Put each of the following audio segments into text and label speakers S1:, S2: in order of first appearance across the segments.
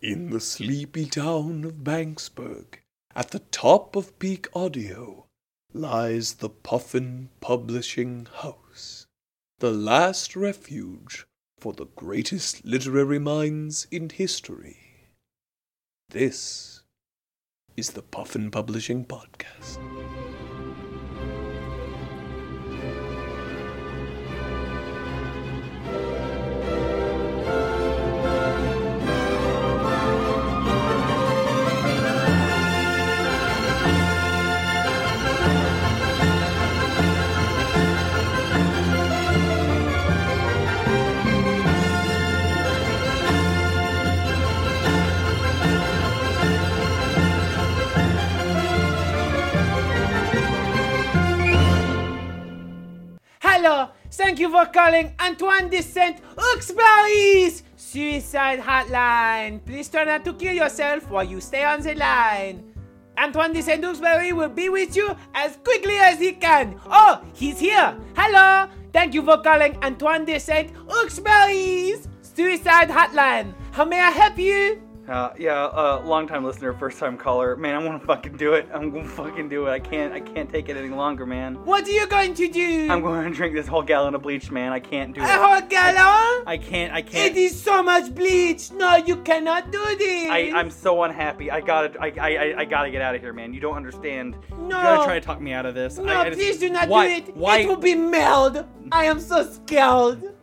S1: In the sleepy town of Banksburg, at the top of peak audio, lies the Puffin Publishing House, the last refuge for the greatest literary minds in history. This is the Puffin Publishing Podcast.
S2: Hello, thank you for calling Antoine de Saint Exupéry's suicide hotline. Please try not to kill yourself while you stay on the line. Antoine de Saint Exupéry will be with you as quickly as he can. Oh, he's here. Hello, thank you for calling Antoine de Saint Exupéry's suicide hotline. How may I help you?
S3: Uh, yeah, uh, long time listener, first time caller. Man, I'm gonna fucking do it. I'm gonna fucking do it. I can't, I can't take it any longer, man.
S2: What are you going to do?
S3: I'm going to drink this whole gallon of bleach, man. I can't do it.
S2: a whole gallon?
S3: I can't, I can't.
S2: It is so much bleach. No, you cannot do this.
S3: I, I'm so unhappy. I gotta, I, I, I- I gotta get out of here, man. You don't understand.
S2: No.
S3: You gotta try to talk me out of this.
S2: No,
S3: I, I just-
S2: please do not
S3: why,
S2: do it.
S3: Why?
S2: It will be mailed. I am so scared.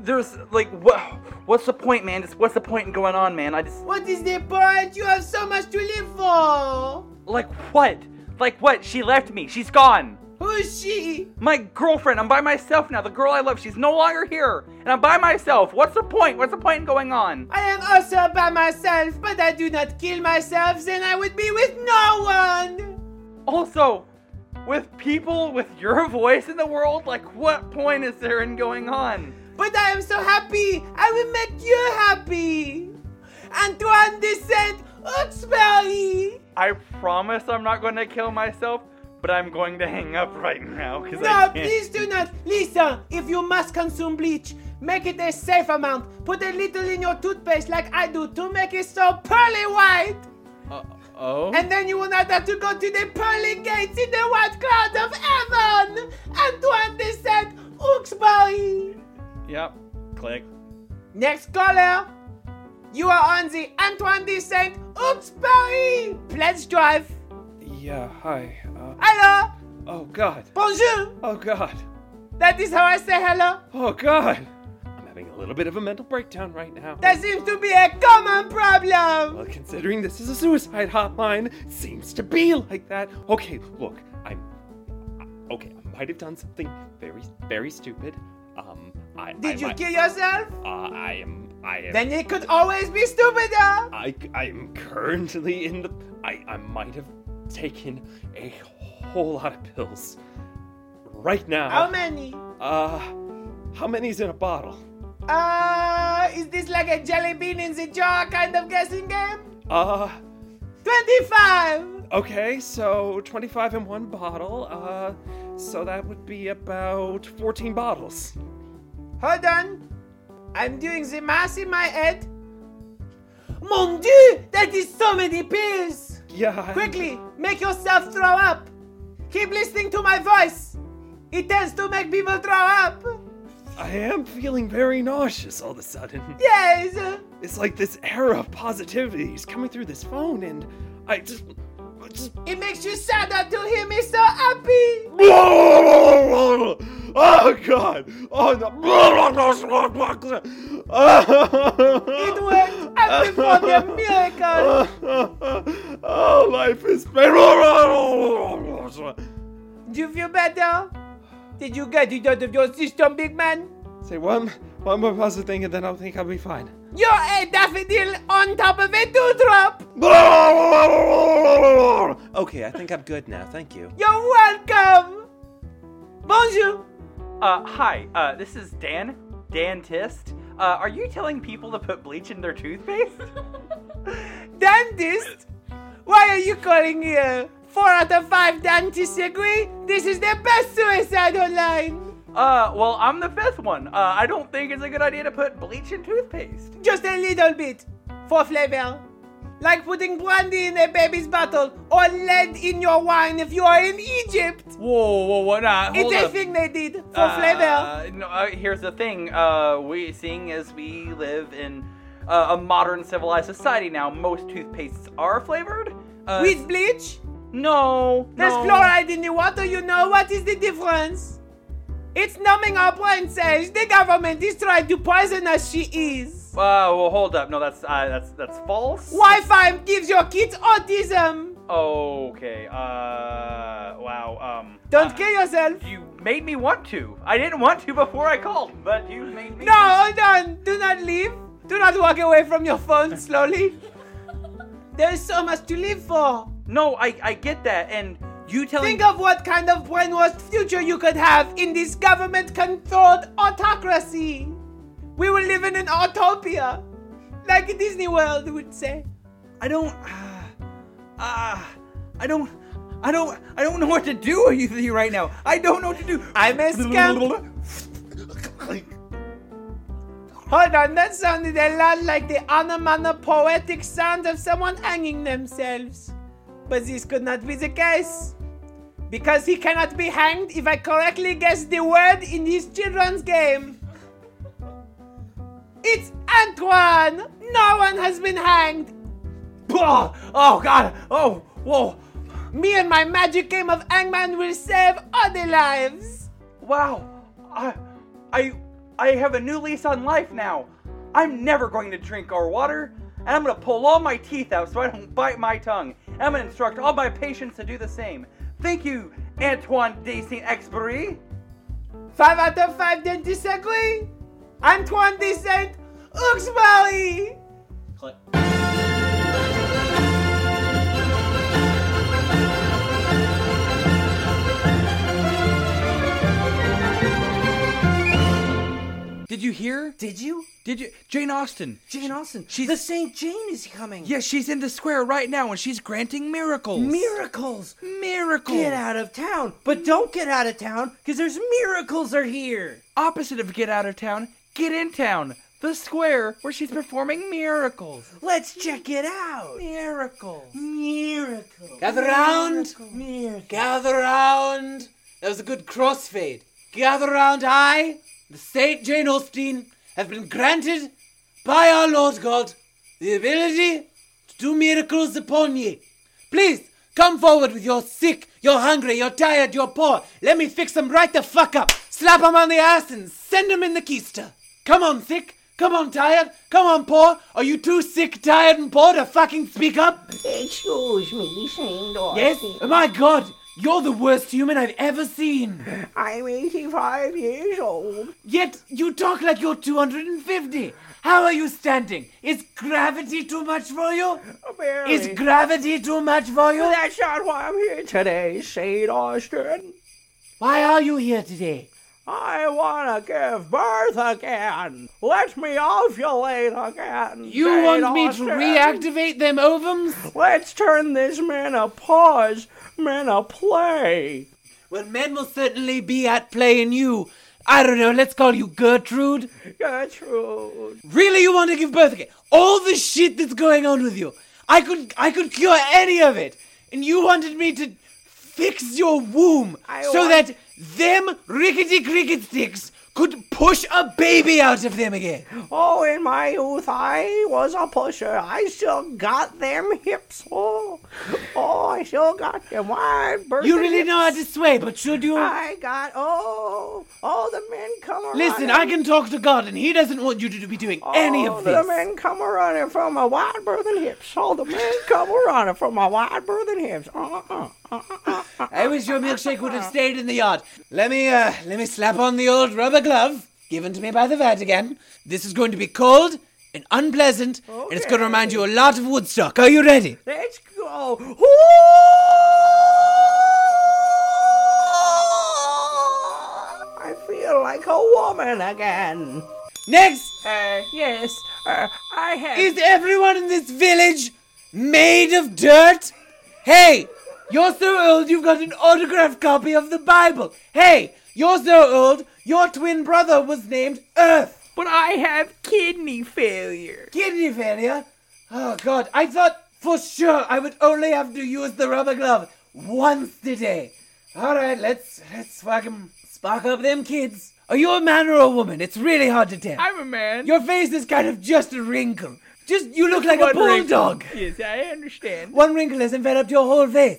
S3: There's like, what? What's the point, man? Just what's the point in going on, man? I just
S2: What is the point? You have so much to live for.
S3: like what? Like what? She left me. She's gone.
S2: Who is she?
S3: My girlfriend. I'm by myself now. The girl I love. She's no longer here, and I'm by myself. What's the point? What's the point in going on?
S2: I am also by myself, but I do not kill myself, then I would be with no one.
S3: Also, with people with your voice in the world, like what point is there in going on?
S2: But I am so happy. I will make you happy. Antoine de Saint Exupéry.
S3: I promise I'm not going to kill myself, but I'm going to hang up right now because I
S2: No,
S3: can't.
S2: please do not. Listen, if you must consume bleach, make it a safe amount. Put a little in your toothpaste like I do to make it so pearly white.
S3: Uh, oh.
S2: And then you will not have to go to the pearly gates in the white cloud of heaven. Antoine de Saint Exupéry.
S3: Yep. Click.
S2: Next caller. You are on the Antoine de Saint Pledge Drive.
S1: Yeah, hi. Uh,
S2: Hello.
S1: oh, God.
S2: Bonjour.
S1: Oh, God.
S2: That is how I say hello.
S1: Oh, God. I'm having a little bit of a mental breakdown right now.
S2: That seems to be a common problem.
S1: Well, considering this is a suicide hotline, it seems to be like that. Okay, look, I'm. Okay, I might have done something very, very stupid. Um, I.
S2: Did
S1: I
S2: you
S1: might-
S2: kill yourself?
S1: Uh, I am. I am.
S2: Then it could always be stupider.
S1: I. I am currently in the. I. I might have taken a whole lot of pills. Right now.
S2: How many?
S1: Uh, how many's in a bottle?
S2: Uh, is this like a jelly bean in the jar kind of guessing game?
S1: Uh,
S2: 25.
S1: okay, so 25 in one bottle. Uh, so that would be about 14 bottles.
S2: Hold on. I'm doing the math in my head. Mon dieu, that is so many pills.
S1: Yeah.
S2: Quickly, make yourself throw up. Keep listening to my voice. It tends to make people throw up.
S1: I am feeling very nauseous all of a sudden.
S2: Yes.
S1: It's like this air of positivity is coming through this phone, and I just. I just
S2: It makes you sadder to hear me so happy.
S1: Oh God! Oh no!
S2: It worked. I performed a miracle.
S1: Oh, life is pain.
S2: Do you feel better? Did you get it out of your system, big man?
S1: Say one, one more positive thing, and then I'll think I'll be fine.
S2: You're a daffodil on top of a dewdrop.
S1: Okay, I think I'm good now. Thank you.
S2: You're welcome. Bonjour.
S3: Uh, hi. Uh, this is Dan. Dan Tist. Uh, are you telling people to put bleach in their toothpaste?
S2: Dentist? Why are you calling here? Four out of five dentists agree this is the best suicide hotline.
S3: Uh, well, I'm the fifth one. Uh, I don't think it's a good idea to put bleach in toothpaste.
S2: Just a little bit. for flavor. Like putting brandy in a baby's bottle or lead in your wine if you are in Egypt.
S3: Whoa, whoa, whoa! Nah,
S2: It's
S3: hold
S2: a
S3: up.
S2: thing they did for
S3: Uh,
S2: flavor.
S3: No, uh, here's the thing. Uh, we seeing as we live in uh, a modern civilized society now, most toothpastes are flavored. Uh,
S2: With bleach?
S3: no,
S2: There's
S3: no.
S2: fluoride in the water, you know. What is the difference? It's numbing our brain cells. The government is trying to poison us, she is.
S3: Uh, well, hold up. No, that's uh, that's that's false.
S2: Wi-Fi gives your kids autism.
S3: Okay. Uh, wow. Um.
S2: Don't
S3: uh,
S2: kill yourself.
S3: You made me want to. I didn't want to before I called, but you made me.
S2: No, hold on. Do not leave. Do not walk away from your phone slowly. There is so much to live for.
S3: No, I I get that, and you telling.
S2: Think of what kind of brainwashed future you could have in this government-controlled autocracy. We will live in an utopia, like Disney World would say.
S3: I don't. Ah, I don't. I don't. I don't know what to do with you right now. I don't know what to do.
S2: I'm a scamp. Hold on, that sounded a lot like the onomatopoetic sound of someone hanging themselves. But this could not be the case. Because he cannot be hanged if I correctly guess the word in this children's game. It's Antoine! No one has been hanged!
S3: Oh, oh God. Oh, whoa.
S2: Me and my magic game of Hangman will save other lives!
S3: Wow. I, I, I have a new lease on life now. I'm never going to drink our water, and I'm gonna pull all my teeth out so I don't bite my tongue. And I'm gonna instruct all my patients to do the same. Thank you, Antoine de Saint.
S2: Five out of five dentists agree. Antoine de Saint Exupéry.
S3: Did you hear?
S4: Did you?
S3: Did you? Jane Austen.
S4: Jane Austen.
S3: She's-
S4: the St. Jane is coming.
S3: Yeah, she's in the square right now, and she's granting miracles.
S4: Miracles.
S3: miracles.
S4: Get out of town. But don't get out of town because there's miracles are here.
S3: Opposite of get out of town, get in town. The square where she's performing miracles.
S4: Let's check it out.
S3: Miracles.
S4: Miracles.
S2: Gather round.
S4: Miracles.
S2: Gather round. That was a good crossfade. Gather round, I, the Saint Jane Austen, have been granted by our Lord God the ability to do miracles upon ye. Please, come forward with your sick, you're hungry, you're tired, you're poor. Let me fix them right the fuck up. Slap them on the ass and send them in the keister. Come on, sick. Come on, tired. Come on, poor. Are you too sick, tired, and poor to fucking speak up?
S5: Excuse me, Saint Austen.
S2: Yes? Oh my god, you're the worst human I've ever seen.
S5: I'm 85 years old.
S2: Yet you talk like you're 250. How are you standing? Is gravity too much for you?
S5: Apparently.
S2: Is gravity too much for you?
S5: That's not why I'm here today, Saint Austen.
S2: Why are you here today?
S5: I want to give birth again. Let me ovulate again.
S2: You
S5: Saint
S2: want me to
S5: Austen.
S2: reactivate them ovums?
S5: Let's turn this menopause play.
S2: Well, men will certainly be at play in you. I don't know, let's call you Gertrude.
S5: Gertrude.
S2: Really, you want to give birth again? All the shit that's going on with you. I could, I could cure any of it. And you wanted me to fix your womb
S5: I
S2: so
S5: want-
S2: that them rickety cricket sticks could push a baby out of them again.
S5: Oh, in my youth, I was a pusher. I still got them hips. Oh, oh, I still got them wide
S2: You really
S5: hips.
S2: know how to sway, but should you?
S5: I got oh, oh the men come running.
S2: Listen, I can talk to God, and He doesn't want you to be doing any
S5: Oh,
S2: of
S5: the men come running from my wide birthing hips. All the men come running from my wide birthing hips. Uh, uh, uh, uh, uh.
S2: I wish your milkshake would have stayed in the yard. Let me, uh, let me slap on the old rubber glove given to me by the Vatican. This is going to be cold and unpleasant, and it's going to remind you a lot of Woodstock. Are you ready?
S5: Let's go. I feel like a woman again.
S2: Next,
S5: Uh, yes, uh, I have.
S2: is everyone in this village made of dirt? Hey, you're so old you've got an autographed copy of the Bible. Hey, you're so old your twin brother was named Earth.
S5: but I have kidney failure.
S2: Kidney failure? Oh god, I thought for sure I would only have to use the rubber glove once today. Alright, let's let's fucking spark up them kids. Are you a man or a woman? It's really hard to tell.
S6: I'm a man.
S2: Your face is kind of just a wrinkle. Just you look like a
S6: one wrinkle.
S2: bulldog.
S6: Yes, I understand.
S2: One wrinkle has enveloped your whole face.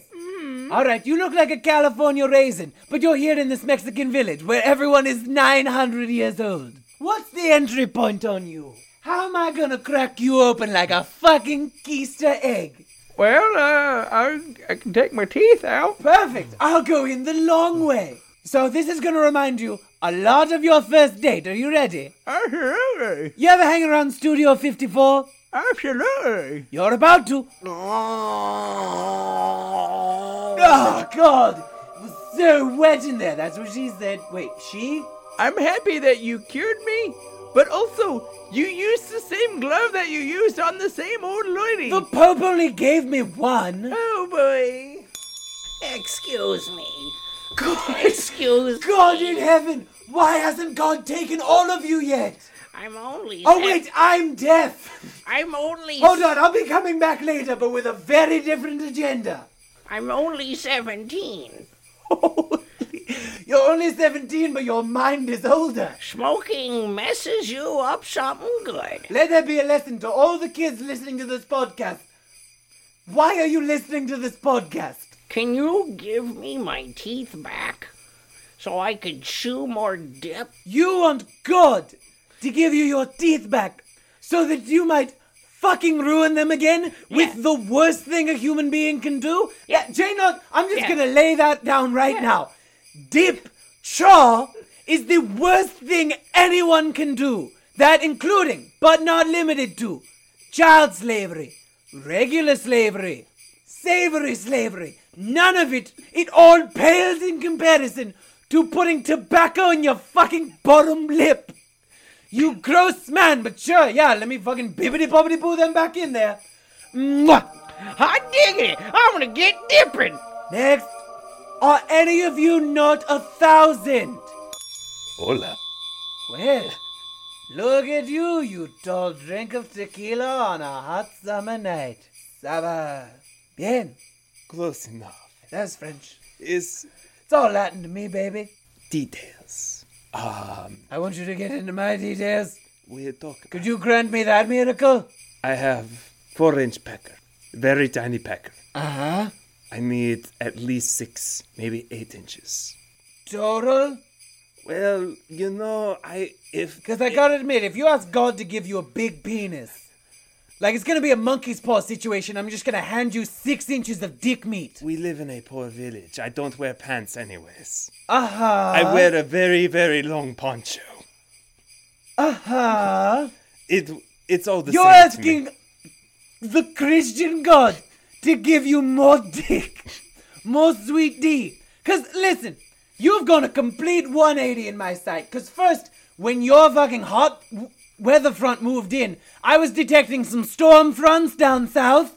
S2: All right, you look like a California raisin, but you're here in this Mexican village where everyone is 900 years old. What's the entry point on you? How am I gonna crack you open like a fucking keister egg?
S6: Well, uh, I, I can take my teeth out.
S2: Perfect. I'll go in the long way. So this is gonna remind you a lot of your first date. Are you ready?
S6: Absolutely.
S2: You ever hang around Studio 54?
S6: Absolutely.
S2: You're about to. Oh. oh, God! It was so wet in there. That's what she said. Wait, she?
S6: I'm happy that you cured me, but also you used the same glove that you used on the same old lady.
S2: The Pope only gave me one.
S6: oh boy.
S5: Excuse me.
S2: God,
S5: Excuse
S2: God in heaven! Why hasn't God taken all of you yet?
S5: I'm only.
S2: Oh, wait, I'm deaf.
S5: I'm only.
S2: Hold on, I'll be coming back later, but with a very different agenda.
S5: I'm only 17.
S2: You're only 17, but your mind is older.
S5: Smoking messes you up something good.
S2: Let there be a lesson to all the kids listening to this podcast. Why are you listening to this podcast?
S5: Can you give me my teeth back? So I could chew more dip?
S2: You want God to give you your teeth back so that you might fucking ruin them again with the worst thing a human being can do? Yeah, look, I'm just
S5: Yeah.
S2: gonna lay that down right now. Dip chaw is the worst thing anyone can do. That including, but not limited to, child slavery, regular slavery, savory slavery. None of it, it all pales in comparison to putting tobacco in your fucking bottom lip. You gross man, but sure, yeah, let me fucking bibbity bobbity boo them back in there. Mwah!
S5: I dig it. I'm gonna get dipping.
S2: Next, are any of you not a thousand?
S1: Hola.
S2: Well, look at you, you tall drink of tequila on a hot summer night. Saba. Bien.
S1: Close enough.
S2: That's French.
S1: Is
S2: It's all Latin to me, baby.
S1: details. Um,
S2: I want you to get into my details.
S1: we'll talk.
S2: Could you grant me that miracle?
S1: I have four inch pecker, very tiny pecker.
S2: Uh huh.
S1: I need at least six, maybe eight inches.
S2: Total?
S1: Well, you know, I if
S2: Because I gotta admit, if you ask God to give you a big penis, like it's gonna be a monkey's paw situation, I'm just gonna hand you six inches of dick meat.
S1: we live in a poor village, I don't wear pants anyways.
S2: Uh huh.
S1: I wear a very very long poncho.
S2: Uh huh.
S1: It it's all the same.
S2: You're
S1: same to me.
S2: asking the Christian God to give you more dick, more sweet D. Because listen, you've gone a complete 180 in my sight. Because first, when your fucking hot w- weather front moved in, I was detecting some storm fronts down south.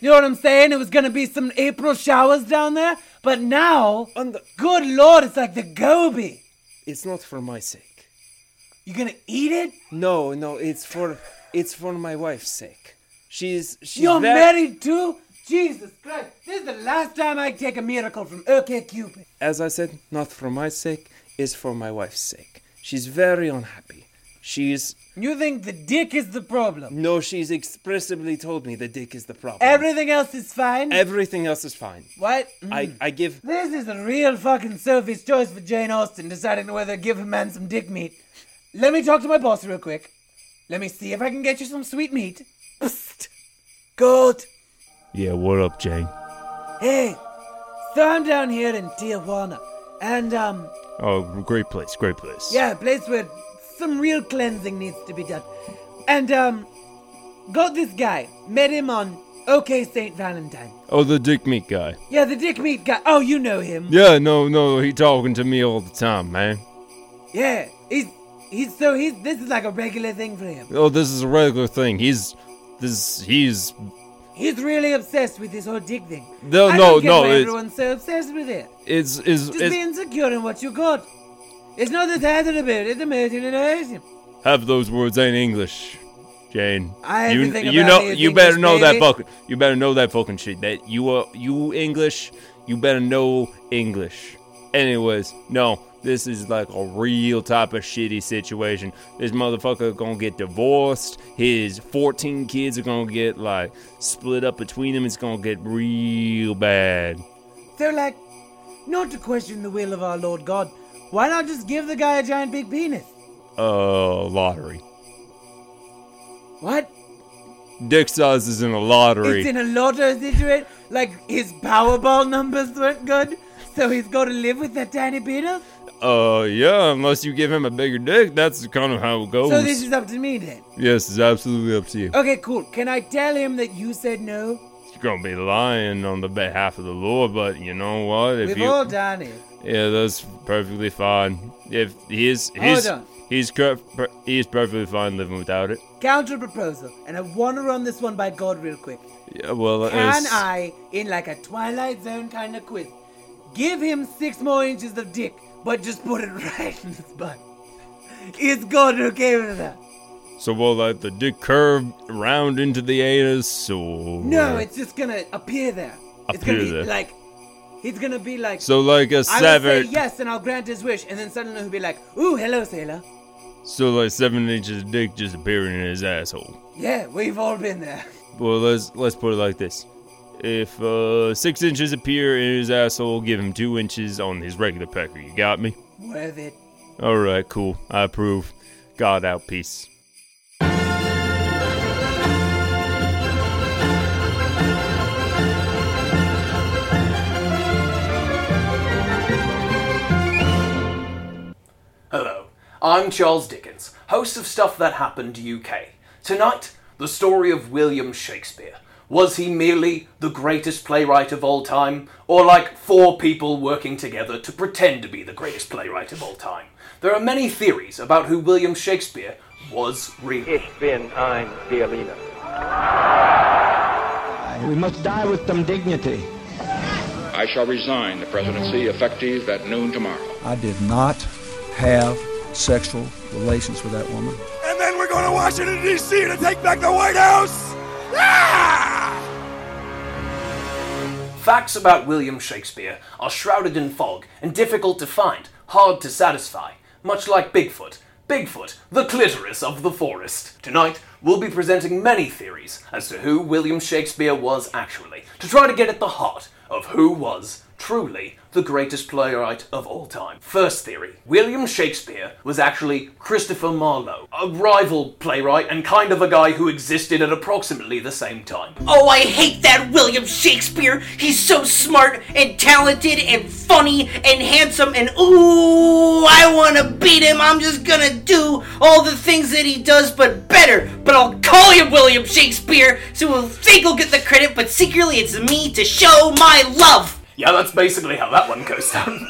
S2: You know what I'm saying? It was gonna be some April showers down there. But now,
S1: On the-
S2: good lord, it's like the Gobi.
S1: It's not for my sake.
S2: You gonna eat it?
S1: No, no, it's for it's for my wife's sake. She's she's
S2: You're
S1: very,
S2: married too? Jesus Christ. This is the last time I take a miracle from OK Cupid.
S1: As I said, not for my sake, it's for my wife's sake. She's very unhappy. She's
S2: You think the dick is the problem?
S1: no, she's expressively told me the dick is the problem.
S2: Everything else is fine?
S1: Everything else is fine.
S2: what?
S1: I, I give
S2: This is a real fucking Sophie's choice for Jane Austen deciding whether to give a man some dick meat. Let me talk to my boss real quick. Let me see if I can get you some sweet meat. Psst. Good.
S7: Yeah, what up, Jane?
S2: Hey, so I'm down here in Tijuana. And, um,
S7: Oh, great place, great place.
S2: Yeah, a place where some real cleansing needs to be done. And, um, got this guy. Met him on OK St. Valentine.
S7: Oh, the dick meat guy.
S2: Yeah, the dick meat guy. Oh, you know him.
S7: Yeah, no, no, he talking to me all the time, man.
S2: Yeah, he's, he's, so he's, this is like a regular thing for him.
S7: Oh, this is a regular thing. He's, this, he's.
S2: He's really obsessed with this whole dick thing.
S7: No,
S2: I
S7: no,
S2: don't get
S7: no,
S2: why
S7: it's-
S2: everyone's so obsessed with it.
S7: It's, is,
S2: Just
S7: it's,
S2: be insecure in what you got. It's not the title about it, it's the imagination.
S7: have those words ain't English. Jane.
S2: I-
S7: you you
S2: about
S7: know you better
S2: English,
S7: know that
S2: baby.
S7: fucking you better know that fucking shit. That you are you English. You better know English. Anyways, no, this is like a real type of shitty situation. This motherfucker gonna get divorced. His 14 kids are gonna get like split up between them. It's gonna get real bad.
S2: They're like, not to question the will of our Lord God. Why not just give the guy a giant big penis?
S7: Uh, lottery.
S2: What?
S7: Dick size is in a lottery.
S2: It's in a lotto situation. Like his Powerball numbers weren't good, so he's got to live with that tiny penis.
S7: Uh, yeah, unless you give him a bigger dick, that's kind of how it goes.
S2: So this is up to me then.
S7: yes, it's absolutely up to you.
S2: Okay, cool. Can I tell him that you said no?
S7: You're gonna be lying on the behalf of the Lord, but you know what? If
S2: We've
S7: you,
S2: all done it.
S7: Yeah, that's perfectly fine. If he's he's
S2: on.
S7: he's cur- per- he's perfectly fine living without it.
S2: Counter proposal, and I want to run this one by God real quick.
S7: Yeah, well,
S2: Can
S7: it's-
S2: I, in like a Twilight Zone kind of quiz, give him six more inches of dick, but just put it right in his butt? Is God okay with that?
S7: So will like the dick curve round into the anus, or
S2: No, it's just gonna appear there. it's gonna
S7: Appear
S2: be
S7: there.
S2: like, he's gonna be like,
S7: so like a seven.
S2: say yes, and I'll grant his wish, and then suddenly he'll be like, ooh, hello, sailor.
S7: So like seven inches of dick just appearing in his asshole.
S2: Yeah, we've all been there.
S7: Well, let's let's put it like this: if uh, six inches appear in his asshole, give him two inches on his regular pecker. You got me?
S2: Worth it.
S7: All right, cool. I approve. God out. Peace.
S8: I'm Charles Dickens, host of Stuff That Happened UK. Tonight, the story of William Shakespeare. Was he merely the greatest playwright of all time, or like four people working together to pretend to be the greatest playwright of all time? There are many theories about who William Shakespeare was really.
S9: Ich bin ein Berliner.
S10: We must die with some dignity.
S11: I shall resign the presidency effective at noon tomorrow.
S12: I did not have sexual relations with that woman.
S13: And then we're going to Washington, D.C. to take back the White House! Ah!
S8: Facts about William Shakespeare are shrouded in fog and difficult to find, hard to satisfy, much like Bigfoot. Bigfoot, the clitoris of the forest. Tonight, we'll be presenting many theories as to who William Shakespeare was actually, to try to get at the heart of who was truly the greatest playwright of all time. First theory William Shakespeare was actually Christopher Marlowe, a rival playwright and kind of a guy who existed at approximately the same time.
S14: Oh, I hate that William Shakespeare. He's so smart and talented and funny and handsome and ooh, I want to beat him. I'm just gonna do all the things that he does but better. But I'll call him William Shakespeare so he'll think he'll get the credit, but secretly it's me to show my love.
S8: Yeah, that's basically how that one goes down.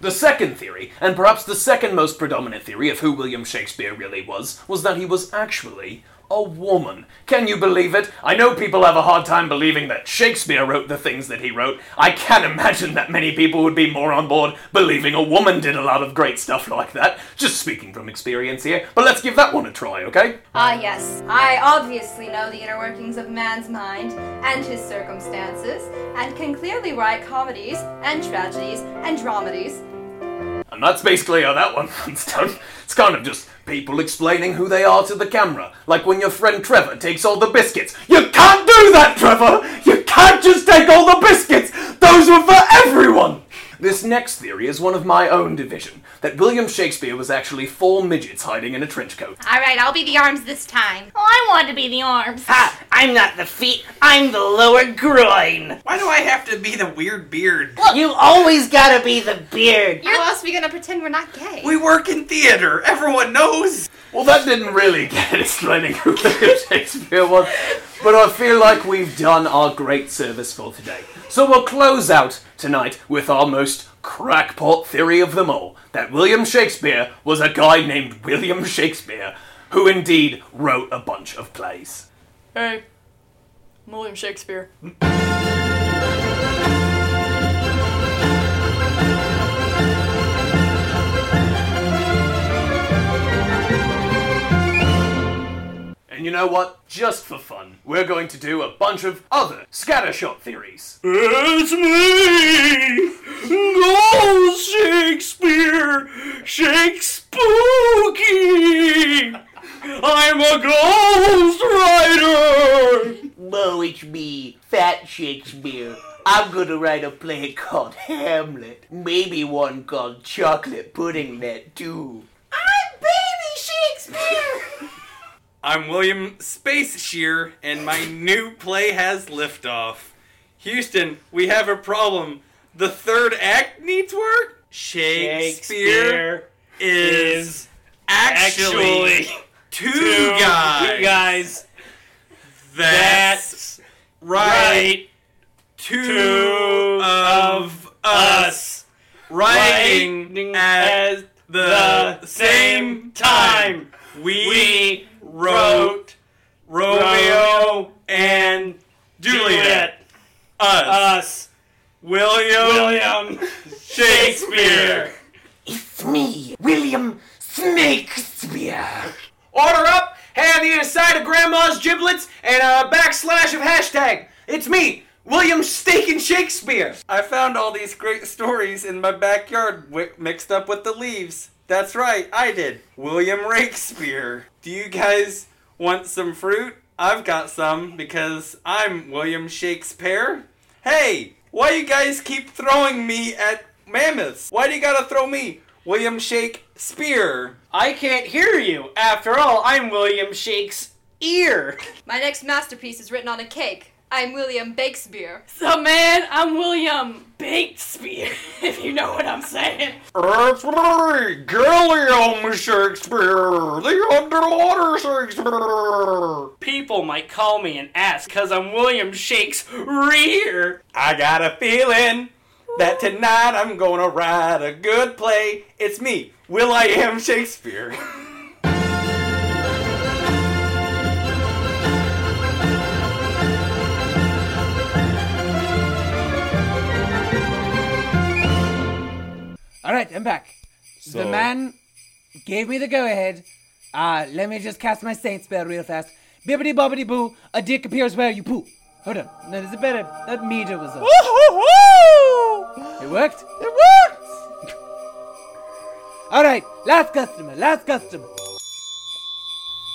S8: the second theory, and perhaps the second most predominant theory of who William Shakespeare really was, was that he was actually a woman. Can you believe it? I know people have a hard time believing that Shakespeare wrote the things that he wrote. I can't imagine that many people would be more on board believing a woman did a lot of great stuff like that. Just speaking from experience here. But let's give that one a try, okay?
S15: Ah, yes. I obviously know the inner workings of man's mind and his circumstances, and can clearly write comedies and tragedies and dramedies.
S8: That's basically how that one runs down. It's kind of just people explaining who they are to the camera. Like when your friend Trevor takes all the biscuits. You can't do that, Trevor! You can't just take all the biscuits! Those were for everyone! This next theory is one of my own division that William Shakespeare was actually four midgets hiding in a trench coat.
S15: All right, I'll be the arms this time.
S14: Oh, I want to be the arms. Ha! I'm not the feet. I'm the lower groin.
S16: Why do I have to be the weird beard?
S14: Look, You always gotta be the beard.
S15: How else are we gonna pretend we're not gay?
S16: We work in theater. Everyone knows.
S8: Well, that didn't really get explaining who William Shakespeare was, but I feel like we've done our great service for today. So we'll close out tonight with our most crackpot theory of them all that William Shakespeare was a guy named William Shakespeare, who indeed wrote a bunch of plays.
S17: Hey, I'm William Shakespeare.
S8: And And you know what? Just for fun, we're going to do a bunch of other scattershot theories.
S18: It's me, Ghost Shakespeare, Shake Spooky. I'm a ghost writer.
S19: Oh, it's me, Fat Shakespeare. I'm gonna write a play called Hamlet. Maybe one called Chocolate Pudding Net, too.
S14: I'm baby Shakespeare!
S3: I'm William Space Shear, and my new play has liftoff. Houston, we have a problem. The third act needs work. Shakespeare, is actually, two,
S18: two
S3: guys.
S18: guys.
S3: That's, right. Two, of us writing at the same time. We wrote Romeo and Juliet. Us.
S18: Us.
S3: William,
S18: William
S3: Shakespeare.
S19: It's me, William Snakespeare.
S8: Order up, hand me a side of grandma's giblets and a backslash of hashtag. It's me, William Steak and Shakespeare.
S3: I found all these great stories in my backyard wi- mixed up with the leaves. That's right, I did. William Rakespeare. Do you guys want some fruit? I've got some because I'm William Shakespeare. Hey, why you guys keep throwing me at mammoths? Why do you gotta throw me? William Shakespeare.
S18: I can't hear you. After all, I'm William Shake's ear.
S15: My next masterpiece is written on a cake. I'm William Bakespeare.
S17: So, man, I'm William Bakespeare, if you know what I'm saying.
S18: It's me, Gilliam Shakespeare, the underwater Shakespeare. People might call me an ass because I'm William Shake's rear.
S3: I got a feeling that tonight I'm gonna write a good play. It's me, Will I Am Shakespeare.
S2: right, I'm back. the man gave me the go ahead. Uh, let me just cast my saint spell real fast. Bibbity bobbity boo, a dick appears where you poo. Hold on, no, there's a better. That meter was up. It worked.
S4: It worked.
S2: All right, last customer, last customer.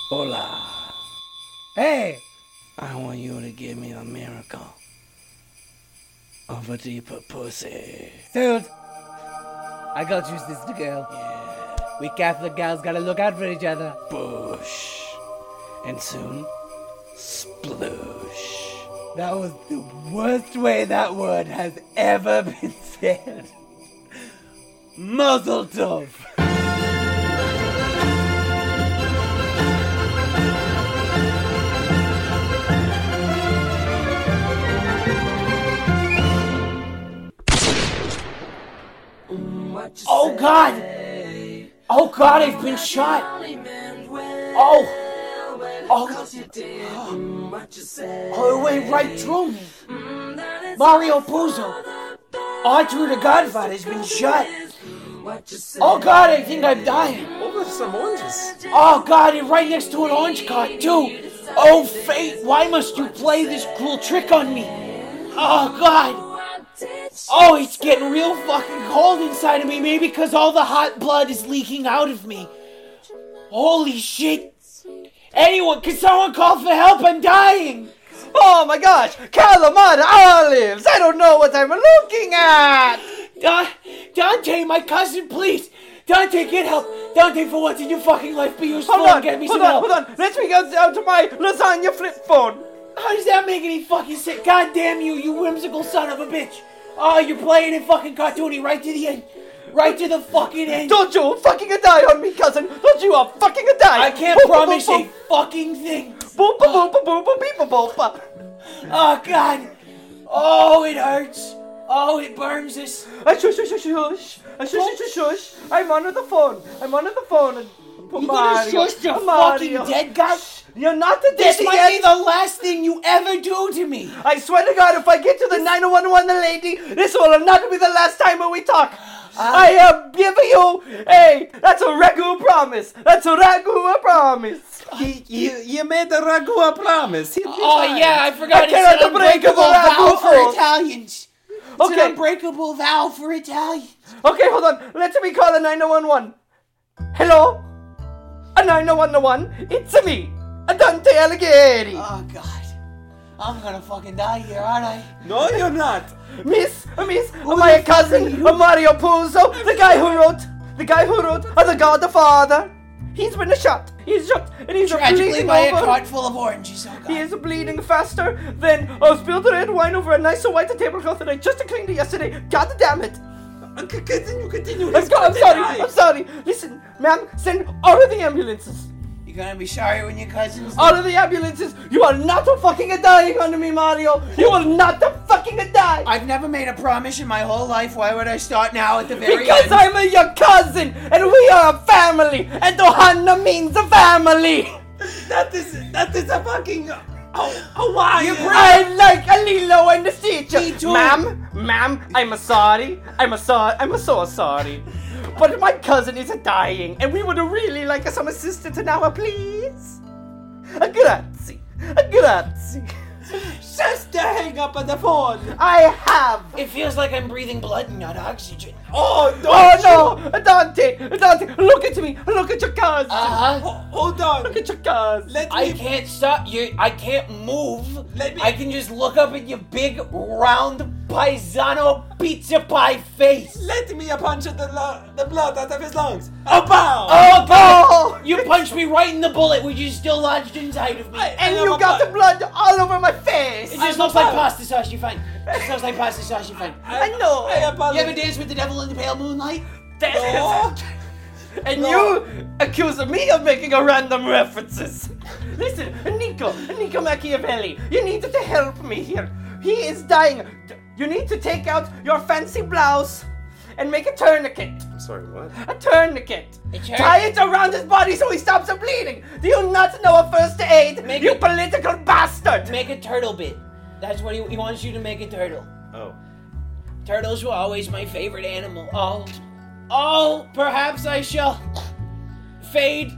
S4: Hola.
S2: Hey,
S4: I want you to give me a miracle of a deeper pussy.
S2: dude. I got you, sister girl.
S4: Yeah.
S2: We Catholic gals gotta look out for each other.
S4: Bush. And soon, sploosh.
S2: That was the worst way that word has ever been said. Muzzle tov.
S5: Oh God! Oh God, I've been shot! Oh! Oh! God! Oh, it went right through me! Mario Puzo! Oh, Arthur the Godfather's been shot! Oh God, I think I'm dying!
S8: Over some oranges.
S5: Oh God, and right next to an orange cart too! Oh fate, why must you play this cruel trick on me? Oh God! Oh, it's getting real fucking cold inside of me, maybe because all the hot blood is leaking out of me. Holy shit! Anyone, can someone call for help? I'm dying!
S4: Oh my gosh, Calamata olives! I don't know what I'm looking at!
S5: Da- Dante, my cousin, please! Dante, get help! Dante, for once in your fucking life, be useful
S4: Hold on,
S5: get me
S4: hold
S5: some
S4: on,
S5: help!
S4: hold on. Let me go down to my lasagna flip phone.
S5: How does that make any fucking sense? God damn you, you whimsical son of a bitch! Oh, you're playing it fucking cartoony right to the end. Right to the fucking end.
S4: Don't you fucking a die on me, cousin! Don't you a fucking a die!
S5: I can't
S4: Boop, boop,
S5: promise
S4: boop,
S5: a fucking thing.
S4: Boop, boop, boop, boop, boop, boop, boop, boop.
S5: Oh god. Oh, it hurts. Oh, it burns us.
S4: Shush, shush, shush, shush. Shush, shush, shush, shush. I'm on the phone. I'm on the phone.
S5: You gonna shush the fucking dead guy?
S4: You're not the dead
S5: This
S4: might
S5: be the last thing you ever do to me.
S4: I swear to God, if I get to the 911 lady, this will not be the last time we talk. Uh. I am giving you hey, that's a ragu promise. That's a ragu promise.
S1: You, you, you made the ragu a promise. Be
S19: Oh
S1: fine.
S19: yeah, I forgot
S4: I
S19: it's
S4: cannot
S19: an
S4: break
S19: unbreakable
S4: the ragu
S19: vow for. Italians. It's
S4: Okay.
S19: an unbreakable vow for Italians.
S4: Okay, hold on. Let me call a 911. Hello? A 911? It's a me, a Dante Alighieri.
S19: Oh god. I'm gonna fucking die here, aren't I?
S1: No, you're not.
S4: Miss, uh, Miss, my cousin, uh, Mario Puzo, the guy who wrote, the guy who wrote uh, The God the Father. He's been shot. He's shot, and he's
S19: Tragically
S4: bleeding
S19: by a cart full of oranges. Oh god.
S4: He is bleeding faster than a spilled red wine over a nice white tablecloth that I just cleaned yesterday. God damn it!
S1: C- Continue, continue.
S4: I'm, go- I'm sorry.
S1: die.
S4: I'm sorry. Listen, ma'am, send all of the ambulances.
S19: You're gonna be sorry when your cousins.
S4: All of the ambulances. You are not a fucking dying under me, Mario. You are not a fucking die.
S19: I've never made a promise in my whole life. Why would I start now at the very
S4: Because
S19: end?
S4: I'm a, your cousin, and we are a family, and ohana means a family.
S1: That is that is a fucking oh, oh Hawaiian.
S4: I like a Lilo and the Stitch.
S19: Me too.
S4: Ma'am, ma'am, I'm a sorry. I'm a sorry. I'm a so sorry. But my cousin is dying, and we would really like some assistance now, please. A grazie. A grazie.
S1: Just to hang up on the phone.
S4: I have.
S19: It feels like I'm breathing blood and not oxygen.
S1: Oh,
S4: Oh
S1: don't
S4: no, Dante, Dante, look at me. Look at your cousin.
S19: Uh-huh.
S1: you- Hold on.
S4: Look at your cousin.
S1: Let
S19: I
S1: me.
S19: can't stop you. I can't move.
S1: Let me-
S19: I can just look up at your big, round, paisano pizza pie face.
S1: Let me punch the lo- the blood out of his lungs. Oh, pow!
S19: Oh, God! You punched me right in the bullet, which is still lodged inside of me.
S4: And you got the blood all over my face.
S19: It just looks like pasta sauce, you find. It just looks like pasta sauce, you find.
S4: I know.
S1: I
S19: You ever dance with the devil in the pale moonlight?
S1: No.
S4: And you accuse me of making a random references. Listen, Nico, Nico Machiavelli, you need to help me here. He is dying. You need to take out your fancy blouse and make a tourniquet.
S1: I'm sorry, what?
S4: A tourniquet.
S19: A tourniquet?
S4: Tie it around his body so he stops the bleeding. Do you not know a first aid?
S19: Make
S4: you
S19: it-
S4: political bastard.
S19: Make a turtle bit. That's what he, he wants you to make a turtle.
S1: Oh.
S19: Turtles were always my favorite animal. All, all, perhaps I shall fade.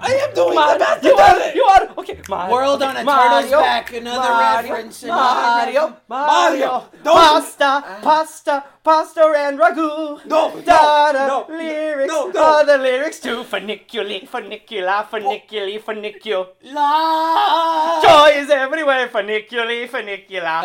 S1: I am doing
S4: Mar-
S1: the best
S4: you are,
S1: it.
S4: You are okay. Mario.
S19: World
S4: okay.
S19: on a
S4: Mario,
S19: turtle's back. Another
S4: Mario,
S19: reference.
S4: Mario, Mario,
S1: Mario. Don't.
S4: Pasta, uh, pasta, pasta, and ragu.
S1: No,
S4: da, da,
S1: no,
S4: lyrics.
S1: No, no.
S4: All the lyrics to funiculi, funicula, funiculi, funicul.
S19: La.
S4: Joy is everywhere. Funiculi, funicula.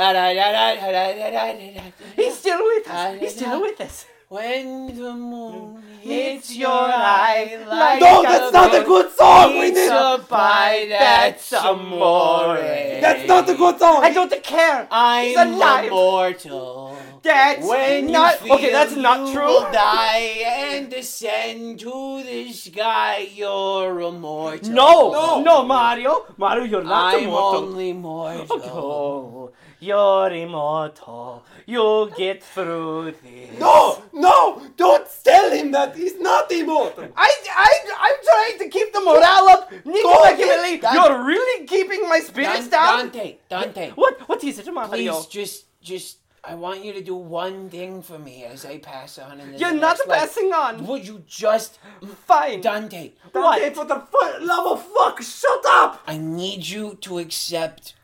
S4: He's still with us. He's still with us.
S19: When the moon
S4: Hits
S19: hits
S4: your
S19: your
S4: eye
S19: eye
S4: like
S19: like
S1: No,
S4: a
S1: that's not a good song. We
S19: It's
S1: need.
S19: a pie that's amore.
S1: That's not a good song.
S4: I don't care.
S19: I'm
S4: alive.
S19: immortal.
S4: That's
S19: When
S4: not
S19: you feel
S4: okay. That's not
S19: you
S4: true.
S19: will die and descend to the sky. You're immortal.
S4: No,
S1: No.
S4: no, Mario, Mario, you're not
S19: I'm
S4: immortal.
S19: only mortal.
S4: Oh, you're immortal. You'll get through this.
S1: No, no, don't tell him that he's not immortal.
S4: I, I, I'm trying to keep the morale up. Nico
S1: Go
S4: Machiavelli, you're really keeping my spirits
S19: Dan-
S4: down.
S19: Dante, Dante,
S4: What, what is it, Mario?
S19: please just, just, I want you to do one thing for me as I pass on in the
S4: You're not
S19: next life.
S4: passing on.
S19: Would you just,
S4: Fine.
S19: Dante?
S4: What?
S1: Dante, for the fu- love of fuck, shut up.
S19: I need you to accept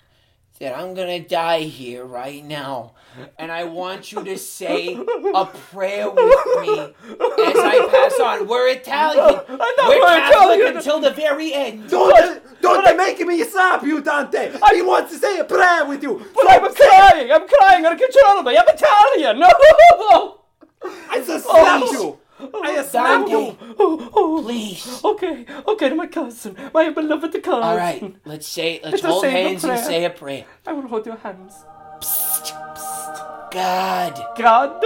S19: that I'm gonna die here right now. And I want you to say a prayer with me as I pass on. We're Italian.
S4: I know
S19: we're
S4: we're
S19: Catholic
S4: Italian.
S19: until the very end.
S1: Don't, don't they make me slap you, Dante. He wants to say a prayer with you.
S4: But I'm crying. I'm crying uncontrollably. I'm Italian. No.
S1: I just oh. slapped
S4: Oh.
S1: you. I just slapped
S19: Dante.
S4: Oh, oh.
S19: please.
S4: Okay, okay, my cousin, my beloved cousin.
S19: All right, let's say, let's
S4: Let's
S19: hold hands and say a prayer.
S4: I will hold your hands.
S19: psst, God,
S4: God,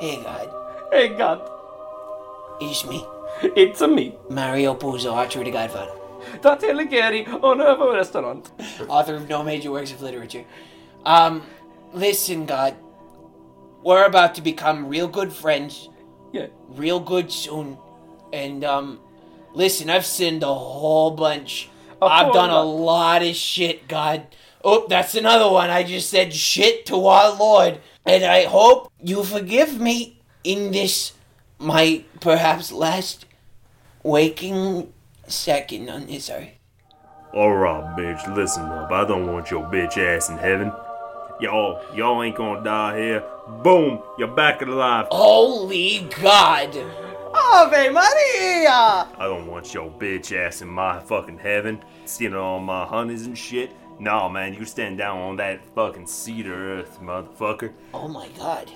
S19: hey God,
S4: hey God,
S19: it's me,
S4: it's a me,
S19: Mario Puzo, Archer the Godfather,
S4: Dante Alighieri, owner of a restaurant.
S19: author of no major works of literature. Um, listen, God, we're about to become real good friends.
S4: Yeah.
S19: real good soon. And um, listen, I've sinned a whole bunch.
S4: A
S19: I've
S4: whole
S19: done a
S4: lot.
S19: lot of shit, God. Oh, that's another one. I just said shit to our Lord. And I hope you forgive me in this, my perhaps last waking second on this earth.
S1: Alright, bitch, listen up. I don't want your bitch ass in heaven. Y'all, y'all ain't gonna die here. Boom, you're back alive.
S19: Holy God!
S4: Oh, Ave Maria!
S1: I don't want your bitch ass in my fucking heaven, stealing all my honeys and shit. Nah, man, you stand down on that fucking cedar earth, motherfucker.
S19: Oh my God.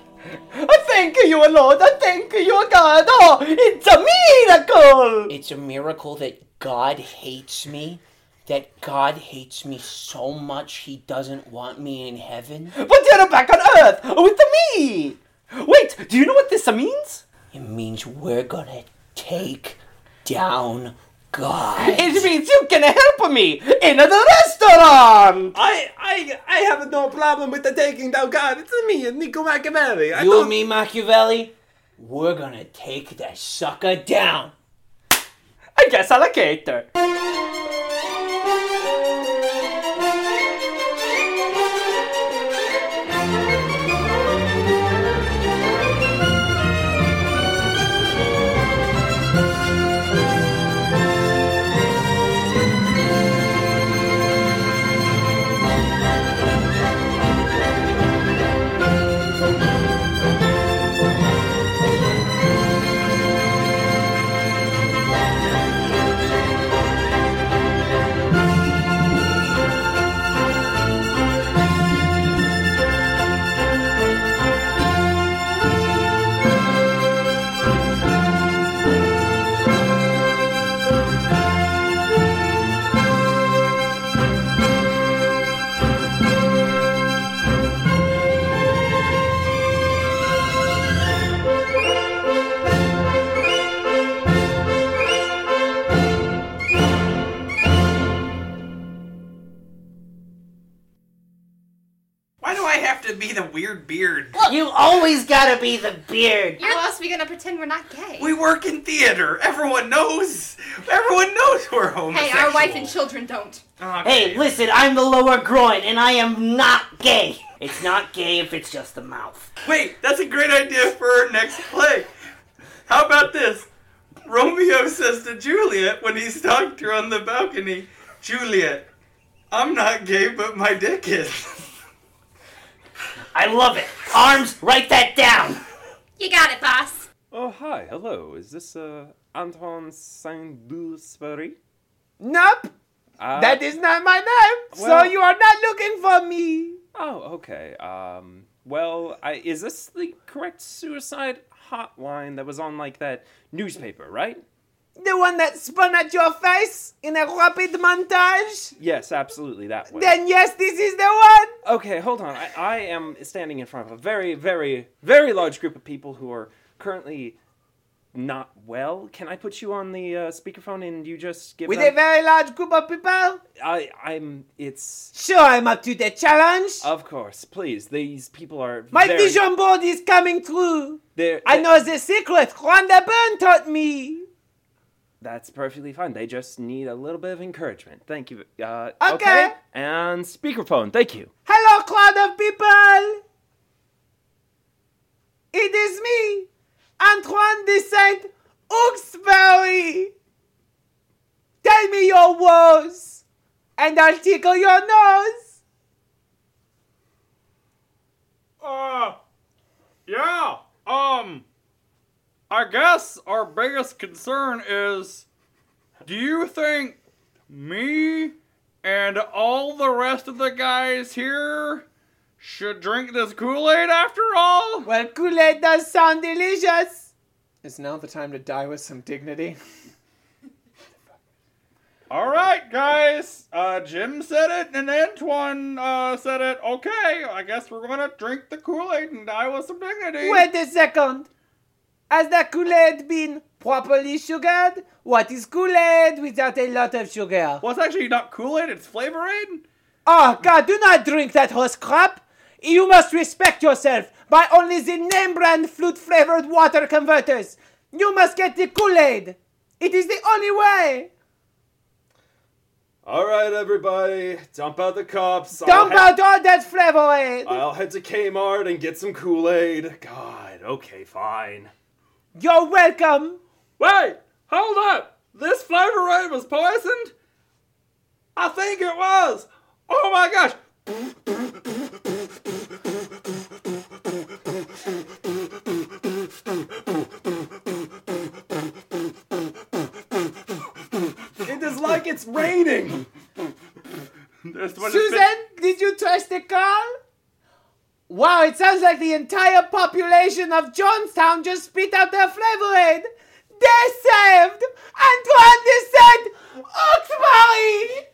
S4: I thank you, Lord. I thank you, God. Oh, it's a miracle.
S19: It's a miracle that God hates me. That God hates me so much he doesn't want me in heaven.
S4: But you're back on Earth with me. Wait, do you know what this means?
S19: It means we're gonna take down God.
S4: It means you can help me in the restaurant.
S20: I, I, I have no problem with the taking down God. It's me and Nico Machiavelli. I
S19: you
S20: don't...
S19: and me, Machiavelli, we're gonna take that sucker down.
S4: I guess alligator.
S21: Why
S14: gotta be the beard.
S16: How else are we gonna pretend we're not gay?
S21: We work in theater. Everyone knows. Everyone knows we're homosexual.
S16: Hey, our wife and children don't.
S14: Hey, listen, I'm the lower groin, and I am not gay. It's not gay if it's just the mouth.
S21: Wait, that's a great idea for our next play. How about this? Romeo says to Juliet when he's talking to her on the balcony, Juliet, I'm not gay, but my dick is.
S14: I love it. Arms, write that down.
S16: You got it, boss.
S1: Oh, hi, hello. Is this, uh, Antoine Saint-Exupéry?
S2: Nope.
S1: Uh,
S2: that is not my name.
S1: well-
S2: so you are not looking for me.
S1: Oh, okay. Um, well, I, is this the correct suicide hotline that was on, like, that newspaper, right?
S2: The one that spun at your face in a rapid montage?
S1: Yes, absolutely, that one.
S2: Then yes, this is the one.
S1: Okay, hold on. I, I am standing in front of a very, very, very large group of people who are currently not well. Can I put you on the uh, speakerphone and you just give
S2: With
S1: them...
S2: a very large group of people?
S1: I, I'm. It's.
S2: Sure, I'm up to the challenge.
S1: Of course, please. These people are.
S2: My
S1: very,
S2: vision board is coming true.
S1: They're,
S2: I know the secret. Rhonda Byrne taught me.
S1: That's perfectly fine. They just need a little bit of encouragement. Thank you. Uh,
S2: Okay.
S1: And speakerphone. Thank you.
S2: Hello, crowd of people. It is me, Antoine de Saint Hawkesbury. Tell me your woes, and I'll tickle your nose.
S3: Uh, yeah. Um, I guess our biggest concern is do you think me and all the rest of the guys here should drink this Kool Aid after all?
S2: Well, Kool Aid does sound delicious. Is now the time to die with some dignity?
S3: All right, guys. Uh, Jim said it and Antoine uh, said it. Okay, I guess we're gonna drink the Kool Aid and die with some dignity.
S2: Wait a second. Has the Kool Aid been properly sugared? What is Kool Aid without a lot of sugar?
S3: Well, it's actually not Kool Aid, it's Flavor Aid.
S2: Oh, God, do not drink that horse crap. You must respect yourself. by only the name brand flute flavored water converters. You must get the Kool Aid. It is the only way.
S1: All right, everybody, dump out the cups.
S2: Dump
S1: I'll
S2: out all that Flavor Aid.
S1: I'll head to Kmart and get some Kool Aid. God, okay, fine.
S2: You're welcome.
S3: Wait, hold up. This Flavor Aid was poisoned? I think it was. Oh my gosh.
S1: It is like it's raining.
S2: Susan, did you trust the call? Wow, it sounds like the entire population of Jonestown just spit out their Flavor Aid. They saved Antoine de Saint Oxbury!